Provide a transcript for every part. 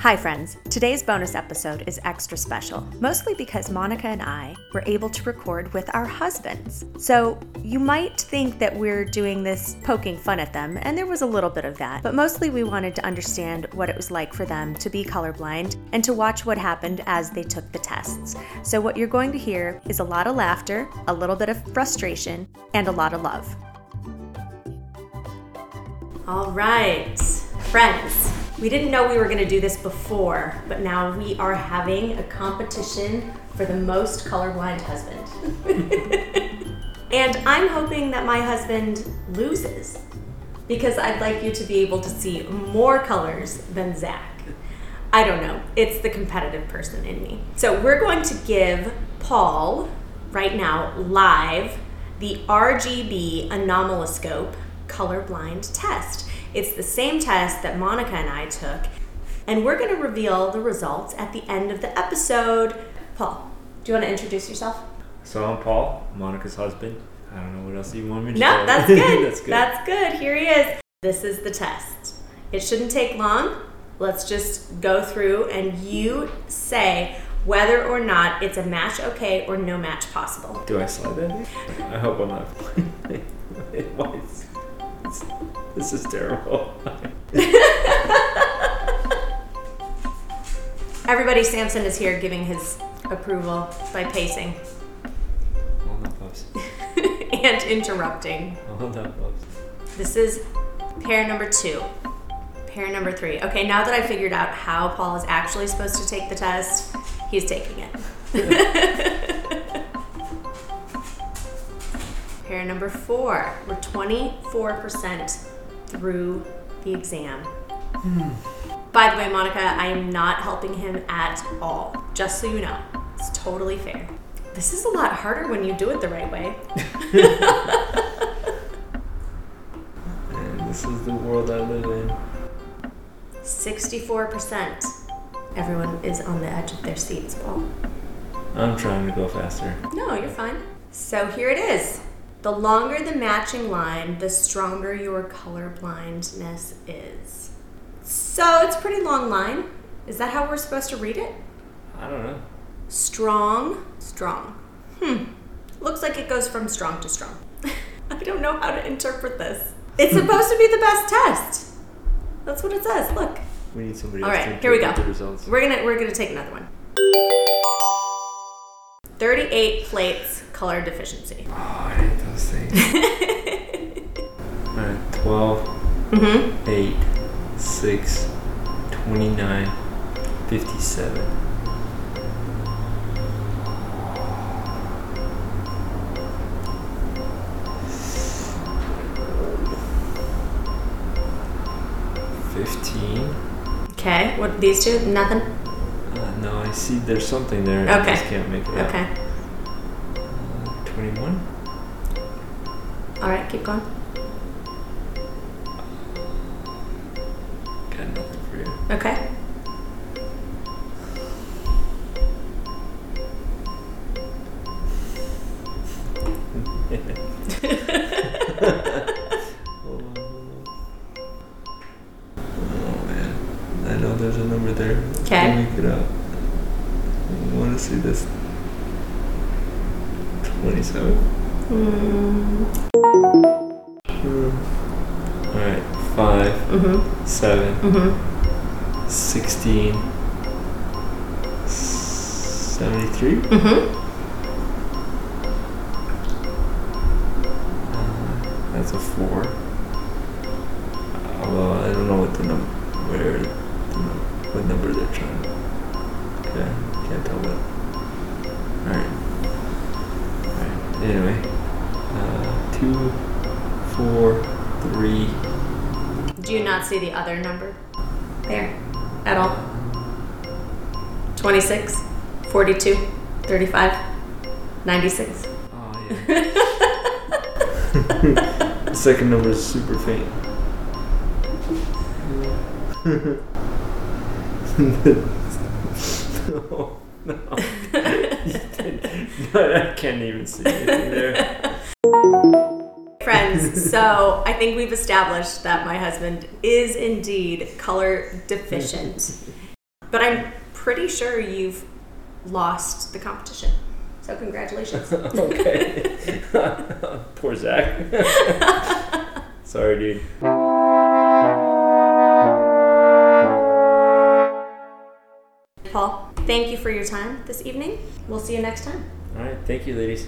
Hi, friends. Today's bonus episode is extra special, mostly because Monica and I were able to record with our husbands. So, you might think that we're doing this poking fun at them, and there was a little bit of that, but mostly we wanted to understand what it was like for them to be colorblind and to watch what happened as they took the tests. So, what you're going to hear is a lot of laughter, a little bit of frustration, and a lot of love. All right, friends. We didn't know we were going to do this before, but now we are having a competition for the most colorblind husband. and I'm hoping that my husband loses because I'd like you to be able to see more colors than Zach. I don't know. It's the competitive person in me. So we're going to give Paul right now live the RGB anomaloscope colorblind test. It's the same test that Monica and I took, and we're going to reveal the results at the end of the episode. Paul, do you want to introduce yourself? So I'm Paul, Monica's husband. I don't know what else you want me to No, say. that's good. that's good. That's good. Here he is. This is the test. It shouldn't take long. Let's just go through and you say whether or not it's a match okay or no match possible. Do I slide that? I hope I'm not. Why this is terrible. Everybody, Samson is here giving his approval by pacing Hold and interrupting. Hold. This is pair number two. Pair number three. Okay, now that I figured out how Paul is actually supposed to take the test, he's taking it. pair number four. We're 24% through the exam. Hmm. By the way, Monica, I am not helping him at all. Just so you know, it's totally fair. This is a lot harder when you do it the right way. And this is the world I live in. 64%. Everyone is on the edge of their seats, Paul. I'm trying to go faster. No, you're fine. So here it is. The longer the matching line, the stronger your color blindness is. So it's a pretty long line. Is that how we're supposed to read it? I don't know. Strong, strong. Hmm. Looks like it goes from strong to strong. I don't know how to interpret this. It's supposed to be the best test. That's what it says. Look. We need somebody All else right, to here we go. the results. We're gonna we're gonna take another one. 38 plates color deficiency. Oh, I hate those things. Alright, 12, Mm-hmm. 8, 6, 29, 57. Fifteen. Okay. What these two? Nothing. No, I see. There's something there. I just can't make it out. Okay. Uh, twenty-one. All right. Keep going. Got nothing for you. Okay. See this. Twenty-seven. Mm, Hmm. All right, five, mm-hmm. seven, Mm-hmm. sixteen, seventy-three. Mm-hmm. Uh, that's a four. Well, I don't know what the number, anyway. Uh, two, four, three. Do you not see the other number there at all? 26, 42, 35, 96. Oh, yeah. the second number is super faint. no, no. I can't even see anything there. Friends, so I think we've established that my husband is indeed color deficient. but I'm pretty sure you've lost the competition. So congratulations. okay. Poor Zach. Sorry, dude. Paul, thank you for your time this evening. We'll see you next time. All right. Thank you, ladies.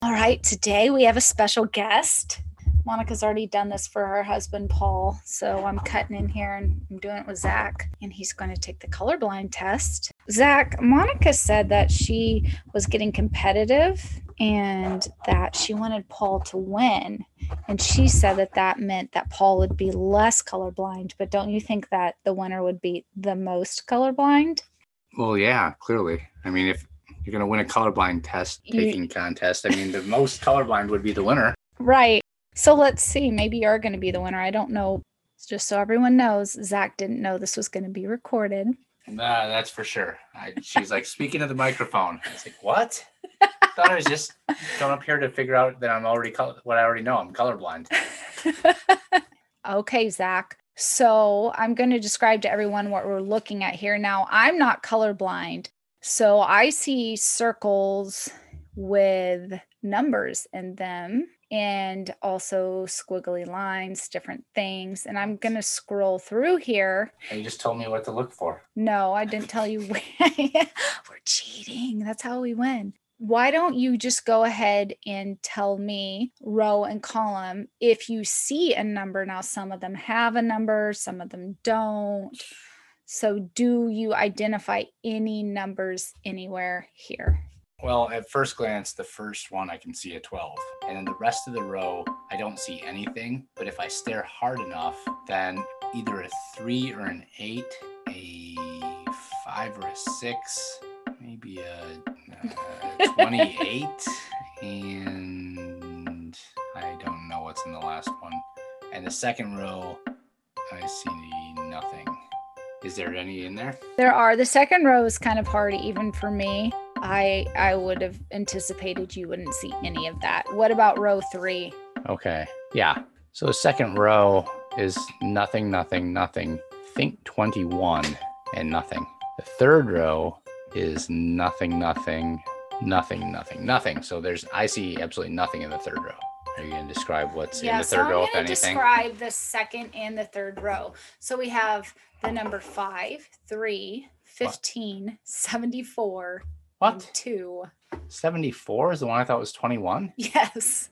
All right, today we have a special guest. Monica's already done this for her husband, Paul. So I'm cutting in here and I'm doing it with Zach, and he's going to take the colorblind test. Zach, Monica said that she was getting competitive and that she wanted Paul to win. And she said that that meant that Paul would be less colorblind. But don't you think that the winner would be the most colorblind? Well, yeah, clearly. I mean, if you're going to win a colorblind test You- taking contest, I mean, the most colorblind would be the winner. Right. So let's see. Maybe you're going to be the winner. I don't know. Just so everyone knows, Zach didn't know this was going to be recorded. Nah, that's for sure. I, she's like speaking to the microphone. I was like, what? I thought I was just going up here to figure out that I'm already color- what I already know. I'm colorblind. okay, Zach. So I'm going to describe to everyone what we're looking at here. Now, I'm not colorblind. So I see circles with numbers in them and also squiggly lines, different things. And I'm going to scroll through here And you just told me what to look for. No, I didn't tell you. We're cheating. That's how we win. Why don't you just go ahead and tell me row and column if you see a number? Now, some of them have a number, some of them don't. So, do you identify any numbers anywhere here? Well, at first glance, the first one I can see a 12. And then the rest of the row, I don't see anything. But if I stare hard enough, then either a three or an eight, a five or a six, maybe a, uh 28. And I don't know what's in the last one. And the second row, I see nothing. Is there any in there? There are. The second row is kind of hard, even for me. I I would have anticipated you wouldn't see any of that. What about row three? Okay. Yeah. So the second row is nothing, nothing, nothing. Think 21 and nothing. The third row is nothing, nothing, nothing, nothing, nothing. So there's, I see absolutely nothing in the third row. Are you going to describe what's in the so third I'm row, if anything? describe the second and the third row. So we have the number five, three, 15, 74, and What? two. 74 is the one I thought was 21? Yes.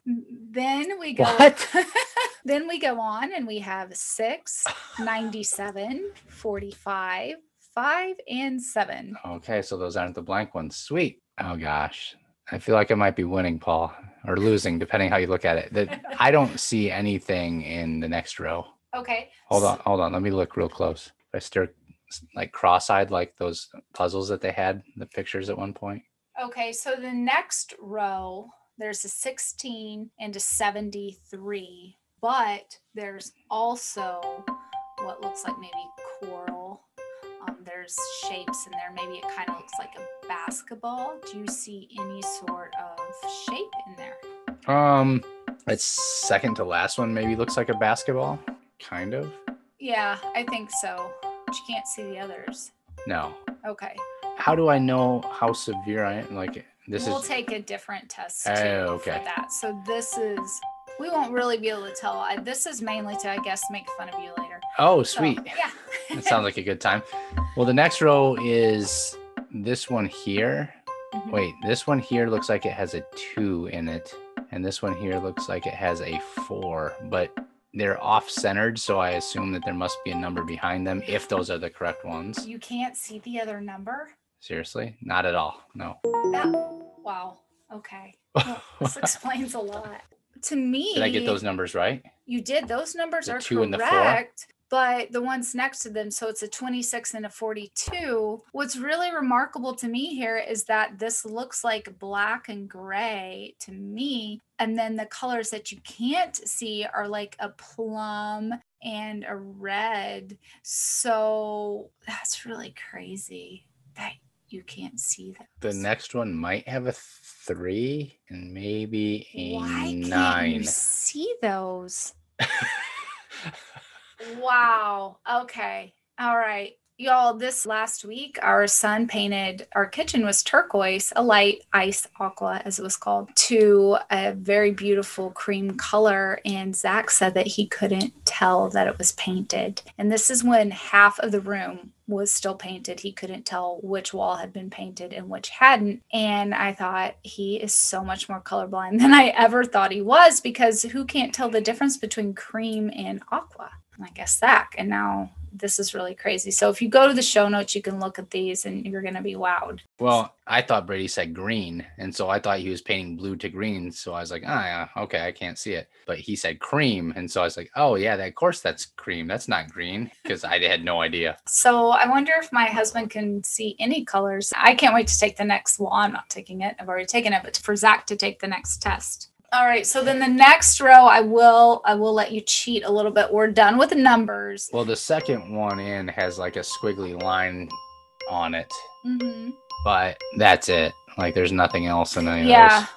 Then we go What? then we go on and we have six, 97, 45, five, and seven. Okay. So those aren't the blank ones. Sweet. Oh, gosh. I feel like I might be winning, Paul, or losing, depending how you look at it. That I don't see anything in the next row. Okay. Hold on, hold on. Let me look real close. If I stare like cross-eyed, like those puzzles that they had, the pictures at one point. Okay, so the next row, there's a 16 and a 73, but there's also what looks like maybe coral. Um, there's shapes in there. Maybe it kind of looks like a basketball. Do you see any sort of shape in there? Um, it's second to last one. Maybe looks like a basketball, kind of. Yeah, I think so. But you can't see the others. No. Okay, How do I know how severe I am? Like this is we'll take a different test Oh, okay. for that. So this is. We won't really be able to tell. I, this is mainly to, I guess, make fun of you later. Oh, So, sweet. yeah. That sounds like a good time. Well, the next row is this one here. Mhm. Wait, this one here looks like it has a two in it, and this one here looks like it has a four, but they're off centered, so I assume that there must be a number behind them if those are the correct ones. You can't see the other number? Seriously? Not at all. No. That, wow. Okay. Well, this explains a lot. To me, Did I get those numbers right? You did. Those numbers The are two and the four? But the ones next to them, so it's a 26 and a 42. What's really remarkable to me here is that this looks like black and gray to me. And then the colors that you can't see are like a plum and a red. So that's really crazy that you can't see that. The next one might have a three and maybe a Why can't nine. you see those? Wow. Okay. All right. Y'all, this last week, our son painted our kitchen was turquoise, a light ice aqua, as it was called, to a very beautiful cream color. And Zach said that he couldn't tell that it was painted. And this is when half of the room was still painted. He couldn't tell which wall had been painted and which hadn't. And I thought he is so much more colorblind than I ever thought he was because who can't tell the difference between cream and aqua? I guess Zach. And now this is really crazy. So if you go to the show notes, you can look at these and you're going to be wowed. Well, I thought Brady said green, and so I thought he was painting blue to green. So I was like, ah, yeah, okay, I can't see it. But he said cream, and so I was like, oh yeah, that, of course that's cream. That's not green because I had no idea. So I wonder if my husband can see any colors. I can't wait to take the next. Well, I'm not taking it. I've already taken it, but for Zach to take the next test. All right. So then the next row, I will I will let you cheat a little bit. We're done with the numbers. Well, the second one in has like a squiggly line on it, hmm but that's it. Like there's nothing else in any Yeah. of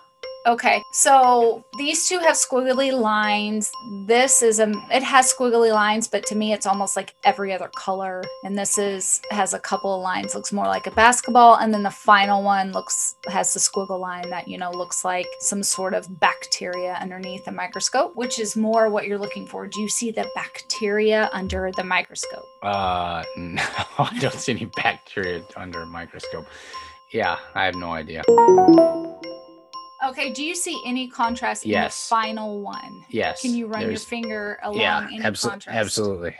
Okay. So these two have squiggly lines. This is a it has squiggly lines, but to me it's almost like every other color. And this is has a couple of lines, looks more like a basketball. And then the final one looks has the squiggle line that you know looks like some sort of bacteria underneath a microscope, which is more what you're looking for. Do you see the bacteria under the microscope? Uh, no, I don't see any bacteria under a microscope. Yeah, I have no idea. Okay, do you see any contrast in the final one? Yes. Can you run your finger along Yeah, any abso- contrast? absolutely.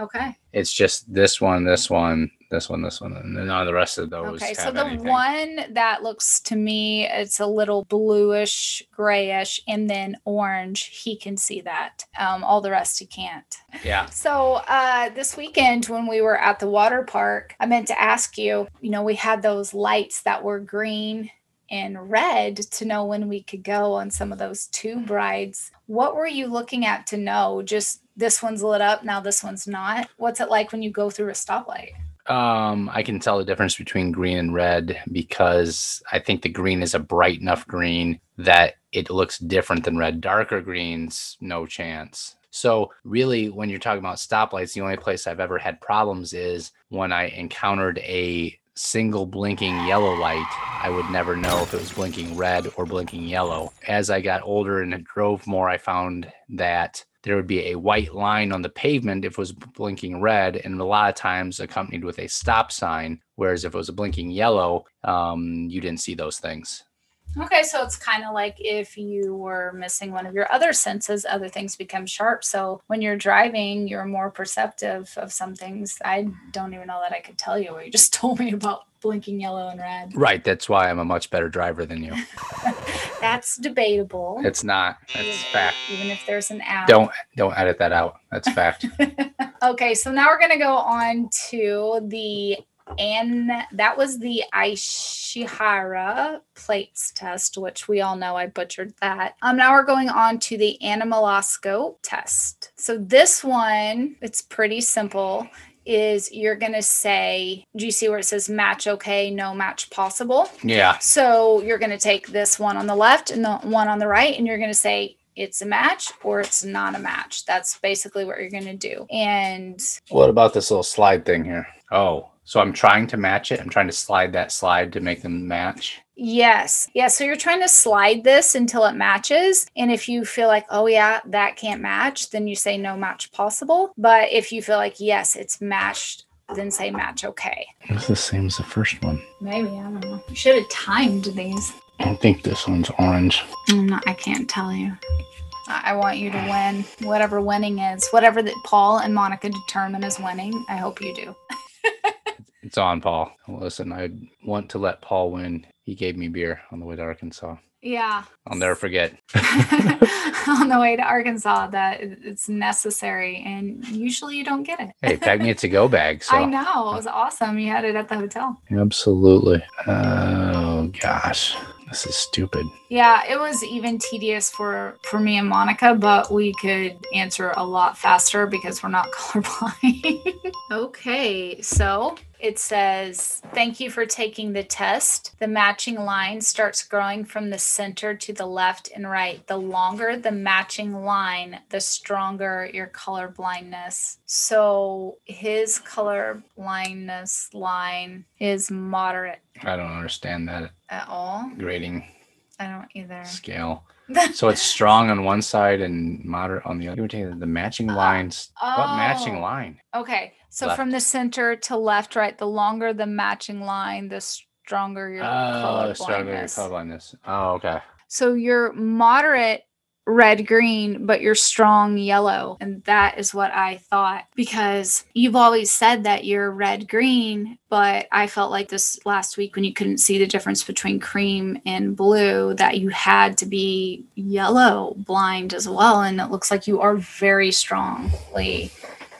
Okay. It's just this one, this one, this one, this one, and then none of the rest of those. Okay, so the anything. one that looks to me, it's a little bluish, grayish, and then orange. He can see that. Um, all the rest he can't. Yeah. So uh, this weekend, when we were at the water park, I meant to ask you. You know, we had those lights that were green and red to know when we could go on some of those tube rides. What were you looking at to know? Just this one's lit up now, this one's not. What's it like when you go through a stoplight? Um, I can tell the difference between green and red because I think the green is a bright enough green that it looks different than red. Darker greens, no chance. So really, when you're talking about stoplights, the only place I've ever had problems is when I encountered a single blinking yellow light. I would never know if it was blinking red or blinking yellow. As I got older and drove more, I found that there would be a white line on the pavement if it was blinking red, and a lot of times accompanied with a stop sign. Whereas if it was a blinking yellow, um, you didn't see those things. Okay, so it's kind of like if you were missing one of your other senses, other things become sharp. So when you're driving, you're more perceptive of some things. I don't even know that I could tell you what you just told me about blinking yellow and red. Right. That's why I'm a much better driver than you. That's debatable. It's not. That's fact. Even if there's an app. Don't don't edit that out. That's fact. Okay, so now we're gonna go on to the and that was the Ishihara plates test, which we all know I butchered that. Um, now we're going on to the anomaloscope test. So this one, it's pretty simple. Is you're gonna say, do you see where it says match okay, no match possible? Yeah. So you're gonna take this one on the left and the one on the right, and you're gonna say it's a match or it's not a match. That's basically what you're gonna do. And What about this little slide thing here? Oh, so I'm trying to match it. I'm trying to slide that slide to make them match. Yes. Yeah. So you're trying to slide this until it matches. And if you feel like, oh, yeah, that can't match, then you say no match possible. But if you feel like, yes, it's matched, then say match okay. It's the same as the first one. Maybe. I don't know. You should have timed these. I think this one's orange. Mm, I'm not, I can't tell you. I I want you to win whatever winning is, whatever that Paul and Monica determine as winning. I hope you do. It's on Paul. Listen, I want to let Paul win. He gave me beer on the way to Arkansas. Yeah. I'll never forget. On the way to Arkansas, that it's necessary, and usually you don't get it. Hey, pack me a to-go bag. So I know it was awesome. You had it at the hotel. absolutely. Oh gosh, this is stupid. Yeah, it was even tedious for for me and Monica, but we could answer a lot faster because we're not colorblind. okay, so it says, Thank you for taking the test. The matching line starts growing from the center to the left and right. The longer the matching line, the stronger your color blindness. So his color blindness line is moderate I don't understand that at all. grading I don't either. scale. So it's strong on one side and moderate on the other. You were taking the matching uh, lines. What oh. matching Oh. line? Okay. So Left. from the center to left, right, the longer the matching line, the stronger your Oh, color stronger blindness. colorblindness. Oh, okay. So you're moderate red green, but you're strong yellow. And that is what I thought because you've always said that you're red green, but I felt like this last week when you couldn't see the difference between cream and blue, that you had to be yellow blind as well. And it looks like you are very strongly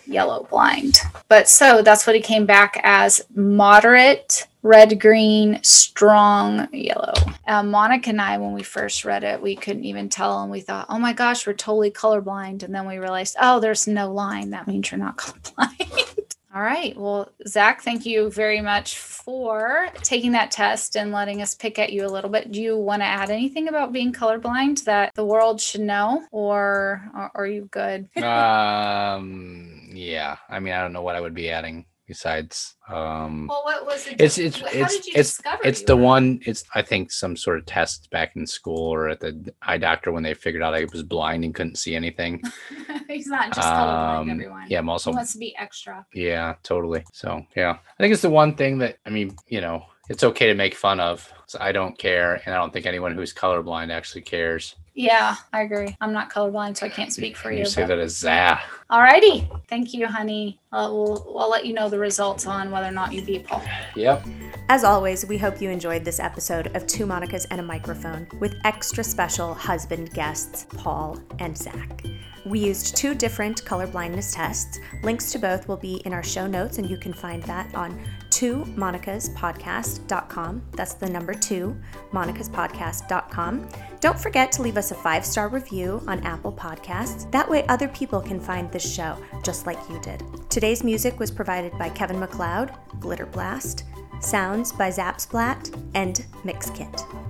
yellow blind. But so that's what he came back as moderate red green strong yellow. Uh, monica and i when we first read it we couldn't even tell and we thought oh my gosh we're totally colorblind. And then we realized oh there's no line. That means you're not colorblind. All right. Well zach thank you very much for taking that test and letting us pick at you a little bit. Do you want to add anything about being colorblind that the world should know or, or are you good? Um, yeah. I mean, I don't know what I would be adding besides. Um, well what was it it's it's how it's did you it's discover it's the were- one. It's I think some sort of test back in school or at the eye doctor when they figured out I was blind and couldn't see anything. he's not just colorblind Um, everyone yeah, I'm he wants to be extra Yeah, totally. So yeah, I think it's the one thing that I mean, you know, it's okay to make fun of. So I don't care, and I don't think anyone who's colorblind actually cares. Yeah, I agree. I'm not colorblind, so I can't speak for you. you say but- that as Zach. Alrighty. Thank you, honey. Uh, we'll, I'll let you know the results on whether or not you beat Paul. Yep. As always, we hope you enjoyed this episode of Two Monicas and a Microphone with extra special husband guests, Paul and Zach. We used two different colorblindness tests. Links to both will be in our show notes, and you can find that on monicaspodcast.com. That's the number two, monicaspodcast.com. Don't forget to leave us a five star review on Apple Podcasts. That way, other people can find this show just like you did. Today's music was provided by Kevin MacLeod, Glitter Blast, sounds by Zapsplat, and Mixkit.